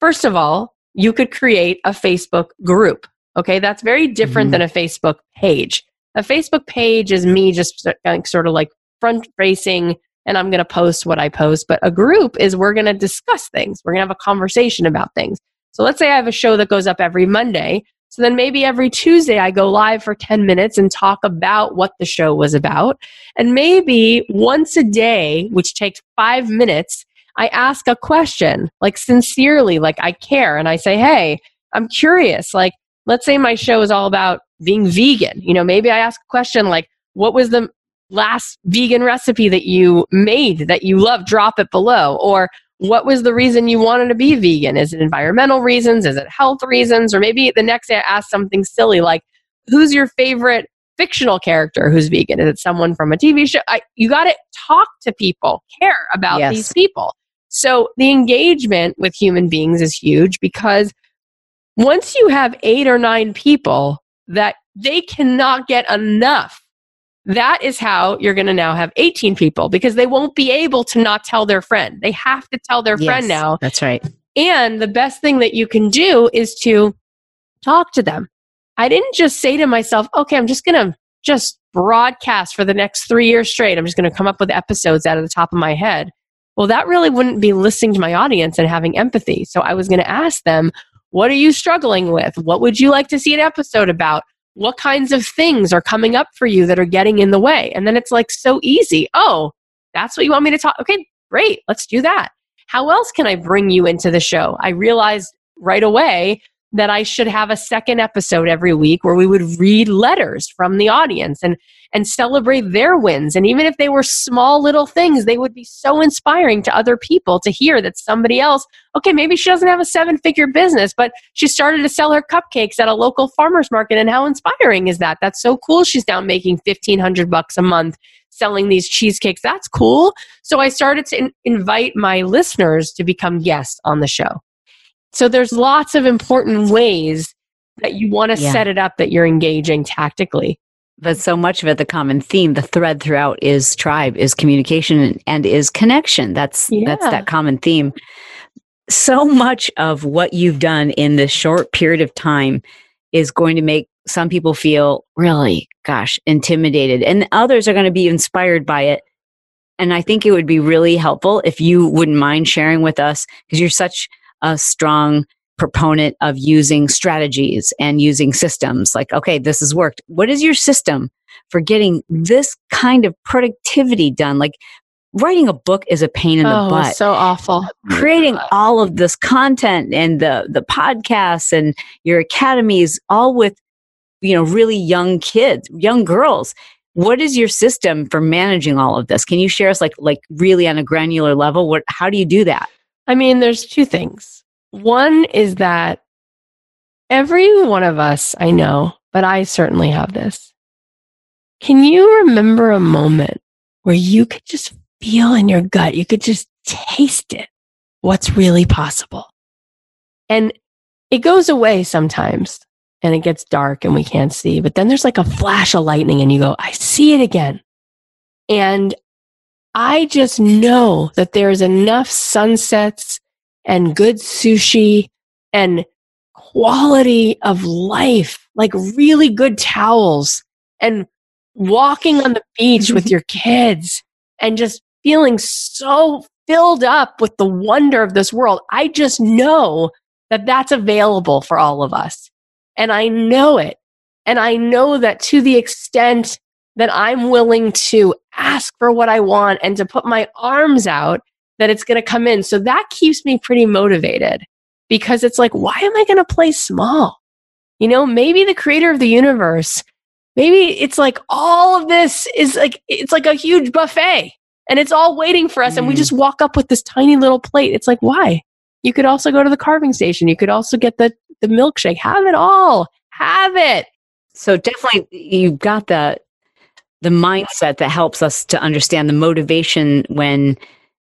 First of all, you could create a Facebook group. Okay, that's very different mm-hmm. than a Facebook page. A Facebook page is me just sort of like front facing and I'm going to post what I post. But a group is we're going to discuss things. We're going to have a conversation about things. So let's say I have a show that goes up every Monday. So then maybe every Tuesday I go live for 10 minutes and talk about what the show was about. And maybe once a day, which takes five minutes, I ask a question, like sincerely, like I care. And I say, hey, I'm curious. Like, let's say my show is all about being vegan. You know, maybe I ask a question like, what was the last vegan recipe that you made that you love, drop it below. Or what was the reason you wanted to be vegan? Is it environmental reasons? Is it health reasons? Or maybe the next day I ask something silly like, who's your favorite fictional character who's vegan? Is it someone from a TV show? I, you got to talk to people, care about yes. these people. So the engagement with human beings is huge because once you have eight or nine people that they cannot get enough that is how you're going to now have 18 people because they won't be able to not tell their friend. They have to tell their yes, friend now. That's right. And the best thing that you can do is to talk to them. I didn't just say to myself, okay, I'm just going to just broadcast for the next three years straight. I'm just going to come up with episodes out of the top of my head. Well, that really wouldn't be listening to my audience and having empathy. So I was going to ask them, what are you struggling with? What would you like to see an episode about? What kinds of things are coming up for you that are getting in the way? And then it's like so easy. Oh, that's what you want me to talk. Okay, great. Let's do that. How else can I bring you into the show? I realized right away that I should have a second episode every week where we would read letters from the audience and and celebrate their wins. And even if they were small little things they would be so inspiring to other people to hear that somebody else okay maybe she doesn't have a seven figure business but she started to sell her cupcakes at a local farmers market. And how inspiring is that? That's so cool. She's now making 1500 bucks a month selling these cheesecakes. That's cool. So i started to in- invite my listeners to become guests on the show So there's lots of important ways that you want to Yeah. set it up that you're engaging tactically. But so much of it, the common theme, the thread throughout is tribe, is communication, and, and is connection. That's that's that common theme. So much of what you've done in this short period of time is going to make some people feel really, gosh, intimidated, and others are going to be inspired by it. And I think it would be really helpful if you wouldn't mind sharing with us because you're such a strong proponent of using strategies and using systems like okay this has worked. What is your system for getting this kind of productivity done? Like writing a book is a pain in the oh, butt. so awful. creating all of this content and the the podcasts and your academies all with you know really young kids young girls. What is your system for managing all of this? Can you share us like like really on a granular level what how do you do that I mean, there's two things. One is that every one of us, I know, but I certainly have this. Can you remember a moment where you could just feel in your gut, you could just taste it, what's really possible? And it goes away sometimes and it gets dark and we can't see, but then there's like a flash of lightning and you go, I see it again. And I just know that there's enough sunsets and good sushi and quality of life, like really good towels and walking on the beach with (laughs) your kids and just feeling so filled up with the wonder of this world. I just know that that's available for all of us. And I know it. And I know that to the extent that I'm willing to ask for what I want and to put my arms out, that it's going to come in. So that keeps me pretty motivated because it's like, why am I going to play small? You know, maybe the creator of the universe, maybe it's like all of this is like, it's like a huge buffet and it's all waiting for us. And we Mm. just walk up with this tiny little plate. It's like, why? You could also go to the carving station. You could also get the, the milkshake. Have it all. Have it. So definitely you've got the the mindset that helps us to understand the motivation when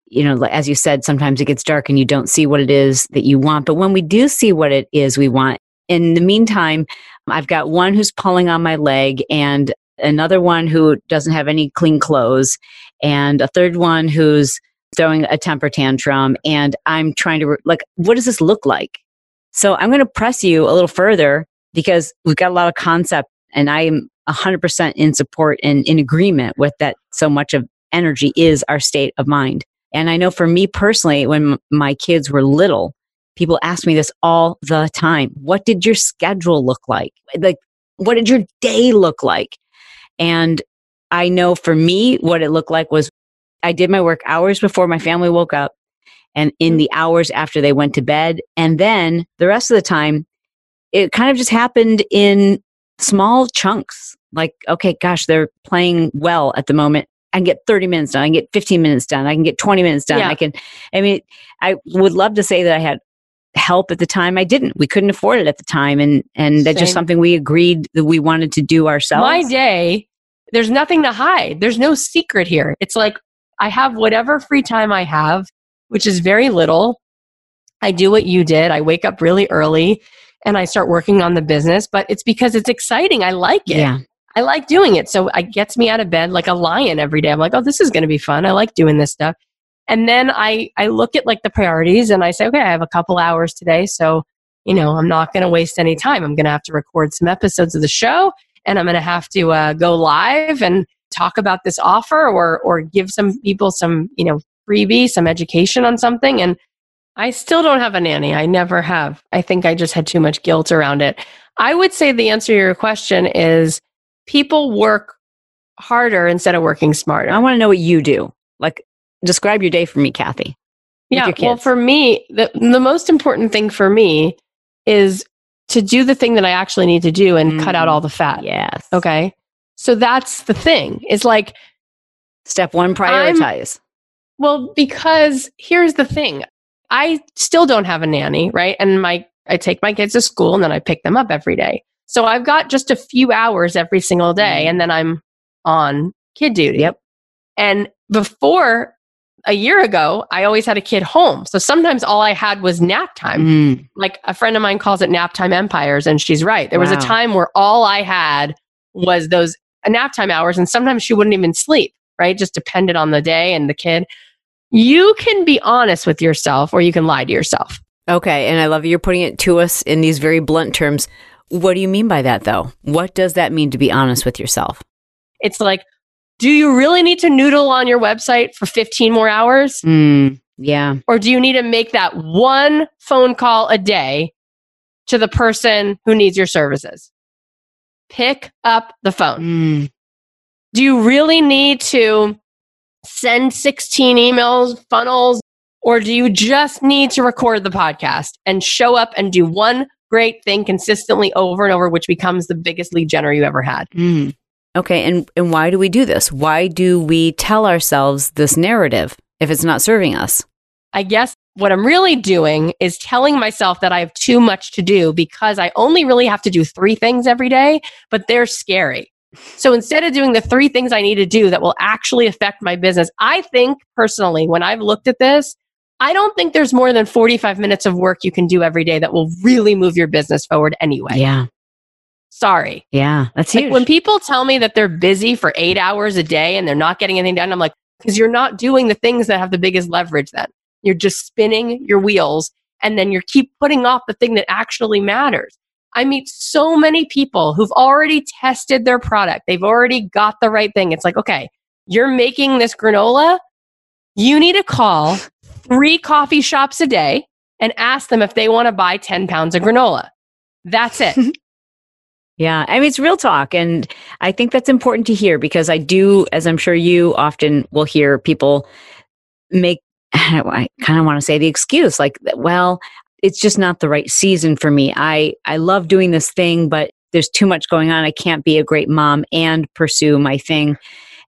you know as you said sometimes it gets dark and you don't see what it is that you want. But when we do see what it is we want in the meantime I've got one who's pulling on my leg and another one who doesn't have any clean clothes and a third one who's throwing a temper tantrum and I'm trying to like what does this look like? So I'm going to press you a little further because we've got a lot of concept and I am 100% in support and in agreement with that so much of energy is our state of mind. And I know for me personally, when my kids were little, people ask me this all the time. What did your schedule look like? Like, what did your day look like? And I know for me, what it looked like was I did my work hours before my family woke up and in the hours after they went to bed. And then the rest of the time, it kind of just happened in small chunks. Like, okay, gosh, they're playing well at the moment. I can get 30 minutes done. I can get 15 minutes done. I can get 20 minutes done. Yeah. I can, I mean, I would love to say that I had help at the time. I didn't. We couldn't afford it at the time. And, and that's just something we agreed that we wanted to do ourselves. My day, there's nothing to hide. There's no secret here. It's like I have whatever free time I have, which is very little. I do what you did. I wake up really early and I start working on the business, but it's because it's exciting. I like it. yeah. I like doing it. So it gets me out of bed like a lion every day. I'm like, oh, this is going to be fun. I like doing this stuff. And then I, I look at like the priorities and I say, okay, I have a couple hours today. So, you know, I'm not going to waste any time. I'm going to have to record some episodes of the show and I'm going to have to uh, go live and talk about this offer or, or give some people some, you know, freebie, some education on something. And I still don't have a nanny. I never have. I think I just had too much guilt around it. I would say the answer to your question is people work harder instead of working smarter. I want to know what you do. Like, describe your day for me, Cathy. yeah. Well, for me, the, the most important thing for me is to do the thing that I actually need to do and cut out Mm. all the fat. Yes. Okay. So that's the thing. It's like, Step one, prioritize. well, because here's the thing. I still don't have a nanny, right? And my I take my kids to school and then I pick them up every day. So I've got just a few hours every single day Mhm. and then I'm on kid duty. Yep. And before a year ago, I always had a kid home. So sometimes all I had was nap time. Mm, Like a friend of mine calls it nap time empires, and she's right. There was a time where all I had was those nap time hours, and sometimes she wouldn't even sleep, right? Just depended on the day and the kid. You can be honest with yourself or you can lie to yourself. okay. And I love you're putting it to us in these very blunt terms. What do you mean by that, though? What does that mean to be honest with yourself? It's like, do you really need to noodle on your website for 15 more hours? Mm, yeah. Or do you need to make that one phone call a day to the person who needs your services? Pick up the phone. Mm, Do you really need to send 16 emails, funnels, or do you just need to record the podcast and show up and do one great thing consistently over and over, which becomes the biggest lead generator you ever had? mm. Okay. And, and why do we do this? Why do we tell ourselves this narrative if it's not serving us? I guess what I'm really doing is telling myself that I have too much to do because I only really have to do three things every day, but they're scary. So instead of doing the three things I need to do that will actually affect my business, I think personally, when I've looked at this, I don't think there's more than 45 minutes of work you can do every day that will really move your business forward anyway. Yeah. Sorry. Yeah. That's Like huge. when people tell me that they're busy for eight hours a day and they're not getting anything done, I'm like, because you're not doing the things that have the biggest leverage then. You're just spinning your wheels and then you keep putting off the thing that actually matters. I meet so many people who've already tested their product. They've already got the right thing. It's like, okay, you're making this granola. You need to call three coffee shops a day and ask them if they want to buy 10 pounds of granola. That's it. (laughs) Yeah, I mean, it's real talk. And I think that's important to hear because I do, as I'm sure you often will hear people make, (sighs) I kind of want to say the excuse like, well, it's just not the right season for me. I, I love doing this thing, but there's too much going on. I can't be a great mom and pursue my thing.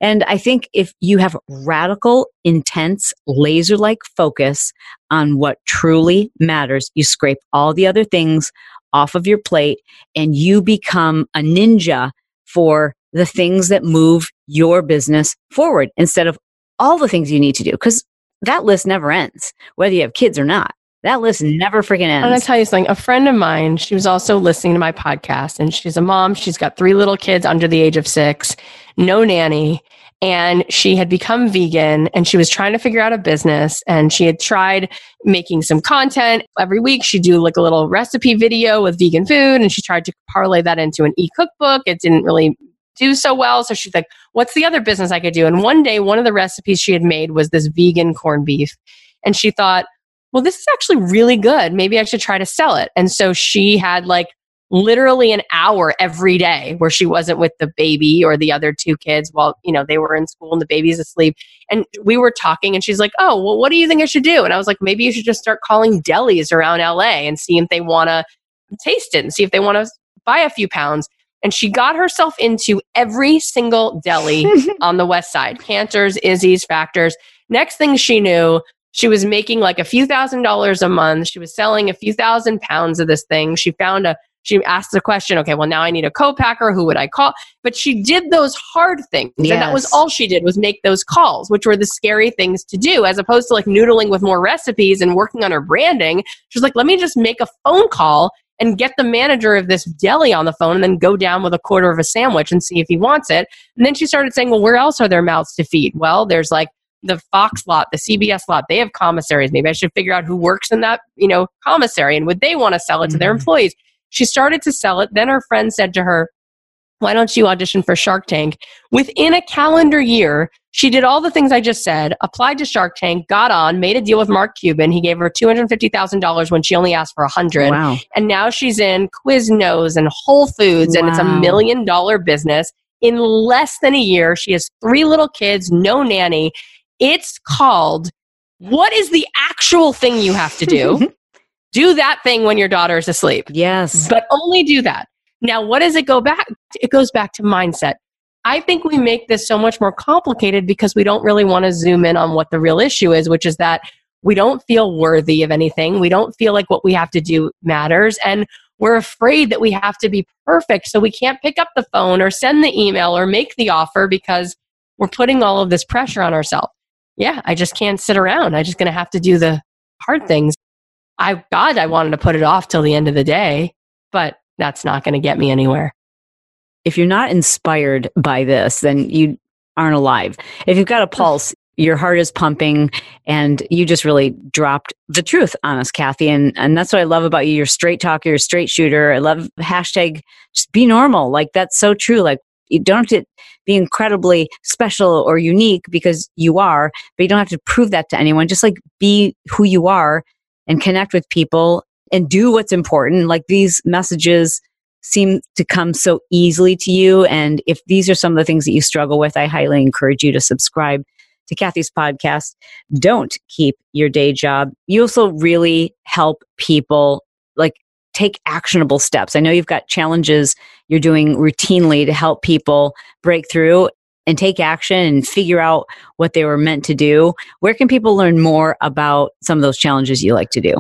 And I think if you have radical, intense, laser like focus on what truly matters, you scrape all the other things off of your plate and you become a ninja for the things that move your business forward instead of all the things you need to do. Because that list never ends, whether you have kids or not. That list never freaking ends. I'm going to tell you something. A friend of mine, she was also listening to my podcast, and she's a mom. She's got three little kids under the age of six, no nanny. And she had become vegan and she was trying to figure out a business. And she had tried making some content every week. She'd do like a little recipe video with vegan food, and she tried to parlay that into an e cookbook. It didn't really do so well. So she's like, what's the other business I could do? And one day, one of the recipes she had made was this vegan corned beef. And she thought, well, this is actually really good. Maybe I should try to sell it. And so she had like literally an hour every day where she wasn't with the baby or the other two kids while, you know, they were in school and the baby's asleep. And we were talking and she's like, oh, well, what do you think I should do? And I was like, maybe you should just start calling delis around LA and see if they want to taste it and see if they want to buy a few pounds. And she got herself into every single deli (laughs) on the west side Canter's, Izzy's, Factors. Next thing she knew, she was making like a few thousand dollars a month. She was selling a few thousand pounds of this thing. She found a, she asked the question, okay, well, now I need a co-packer. Who would I call? But she did those hard things. And that was all she did was make those calls, which were the scary things to do, as opposed to like noodling with more recipes and working on her branding. She was like, let me just make a phone call and get the manager of this deli on the phone and then go down with a quarter of a sandwich and see if he wants it. And then she started saying, well, where else are there mouths to feed? Well, there's like the Fox lot, the CBS lot, they have commissaries. Maybe I should figure out who works in that, you know, commissary and would they want to sell it to their Mhm. employees? She started to sell it. Then her friend said to her, why don't you audition for Shark Tank? Within a calendar year, she did all the things I just said, applied to Shark Tank, got on, made a deal with Mark Cuban. He gave her $250,000 when she only asked for 100 wow. and now she's in Quiznos and Whole Foods, and it's a million dollar business. In less than a year, she has three little kids, no nanny. It's called What is the actual thing you have to do? (laughs) do that thing when your daughter is asleep, yes. but only do that. Now, what does it go back? It goes back to mindset. I think we make this so much more complicated because we don't really want to zoom in on what the real issue is, which is that we don't feel worthy of anything. We don't feel like what we have to do matters. And we're afraid that we have to be perfect. So we can't pick up the phone or send the email or make the offer because we're putting all of this pressure on ourselves. Yeah, I just can't sit around. I'm just going to have to do the hard things. I, God, I wanted to put it off till the end of the day, but that's not going to get me anywhere. If you're not inspired by this, then you aren't alive. If you've got a pulse, your heart is pumping and you just really dropped the truth on us, Cathy. And, and that's what I love about you. You're straight talker, you're a straight shooter. I love hashtag just be normal. Like that's so true. Like you don't have to be incredibly special or unique because you are, but you don't have to prove that to anyone. Just like be who you are and connect with people and do what's important. Like these messages seem to come so easily to you. And if these are some of the things that you struggle with, I highly encourage you to subscribe to Cathy's podcast. Don't keep your day job. You also really help people like take actionable steps. I know you've got challenges you're doing routinely to help people break through and take action and figure out what they were meant to do. Where can people learn more about some of those challenges you like to do?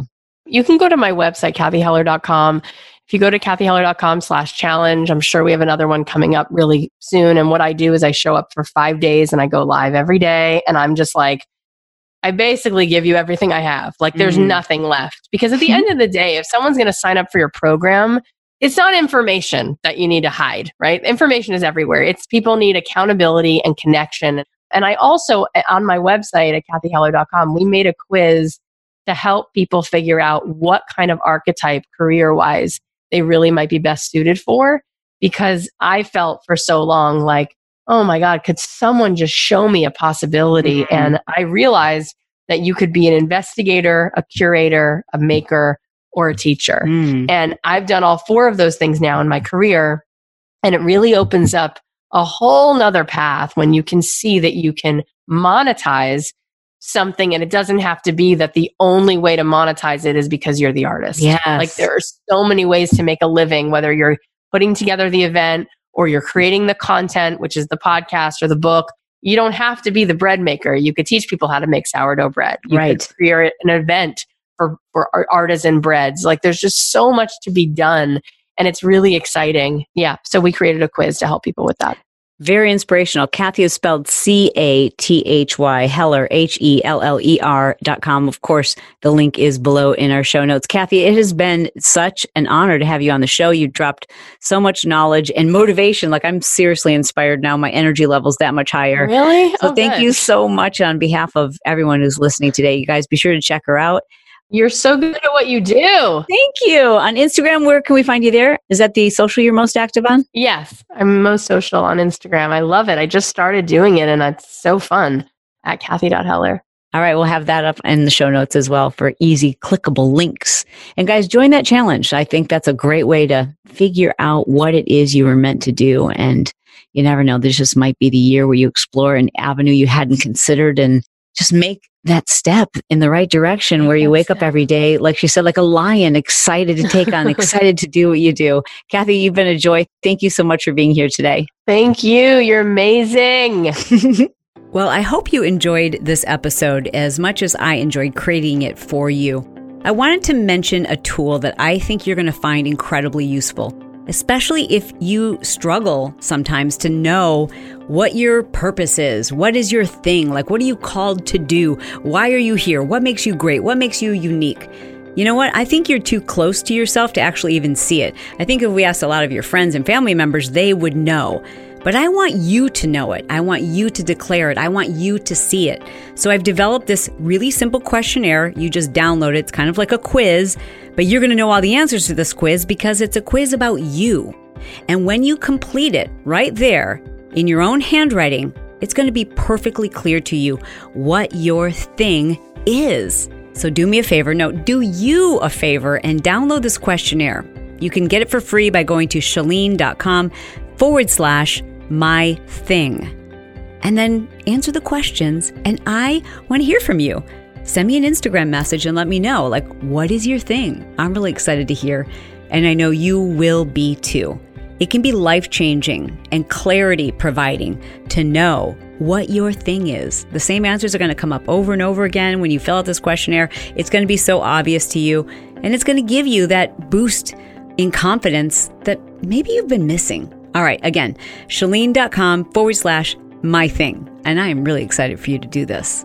You can go to my website, cathyheller.com. If you go to cathyheller.com slash challenge, I'm sure we have another one coming up really soon. And what I do is I show up for five days and I go live every day. And I'm just like, I basically give you everything I have. Like there's mm. nothing left. Because at the (laughs) end of the day, if someone's going to sign up for your program, it's not information that you need to hide, right? Information is everywhere. It's people need accountability and connection. And I also, eh, on my website at cathyheller.com, we made a quiz to help people figure out what kind of archetype career wise they really might be best suited for. Because I felt for so long like, oh my God, could someone just show me a possibility? Mm-hmm. And I realized that you could be an investigator, a curator, a maker, or a teacher. Mm. And I've done all four of those things now in my career. And it really opens up a whole nother path when you can see that you can monetize something and it doesn't have to be that the only way to monetize it is because you're the artist. Yeah. Like there are so many ways to make a living, whether you're putting together the event or you're creating the content, which is the podcast or the book. You don't have to be the bread maker. You could teach people how to make sourdough bread. You right. could create an event for, for artisan breads. Like there's just so much to be done and it's really exciting. Yeah. So we created a quiz to help people with that. Very inspirational. Cathy is spelled C A T H Y Heller, H E L L E R dot com. Of course, the link is below in our show notes. Cathy, it has been such an honor to have you on the show. You dropped so much knowledge and motivation. Like I'm seriously inspired now. My energy level's that much higher. Really? So oh, thank good. you so much on behalf of everyone who's listening today. You guys be sure to check her out. You're so good at what you do. Thank you. On Instagram, where can we find you there? Is that the social you're most active on? Yes, I'm most social on Instagram. I love it. I just started doing it and it's so fun at Cathy.Heller. All right, we'll have that up in the show notes as well for easy clickable links. And guys, join that challenge. I think that's a great way to figure out what it is you were meant to do. And you never know, this just might be the year where you explore an avenue you hadn't considered and just make that step in the right direction where you wake up every day, like she said, like a lion, excited to take on, (laughs) excited to do what you do. Cathy, you've been a joy. Thank you so much for being here today. Thank you. You're amazing. (laughs) well, I hope you enjoyed this episode as much as I enjoyed creating it for you. I wanted to mention a tool that I think you're going to find incredibly useful especially if you struggle sometimes to know what your purpose is. What is your thing? Like, what are you called to do? Why are you here? What makes you great? What makes you unique? You know what? I think you're too close to yourself to actually even see it. I think if we asked a lot of your friends and family members, they would know. But I want you to know it. I want you to declare it. I want you to see it. So I've developed this really simple questionnaire. You just download it. It's kind of like a quiz, but you're going to know all the answers to this quiz because it's a quiz about you. And when you complete it right there in your own handwriting, it's going to be perfectly clear to you what your thing is. So do me a favor. No, do you a favor and download this questionnaire. You can get it for free by going to chalene.com forward slash my thing. And then answer the questions, and I want to hear from you. Send me an Instagram message and let me know, like, what is your thing? I'm really excited to hear, and I know you will be too. It can be life changing and clarity providing to know what your thing is. The same answers are going to come up over and over again when you fill out this questionnaire. It's going to be so obvious to you, and it's going to give you that boost in confidence that maybe you've been missing. All right, again, chalene.com forward slash my thing. And I am really excited for you to do this.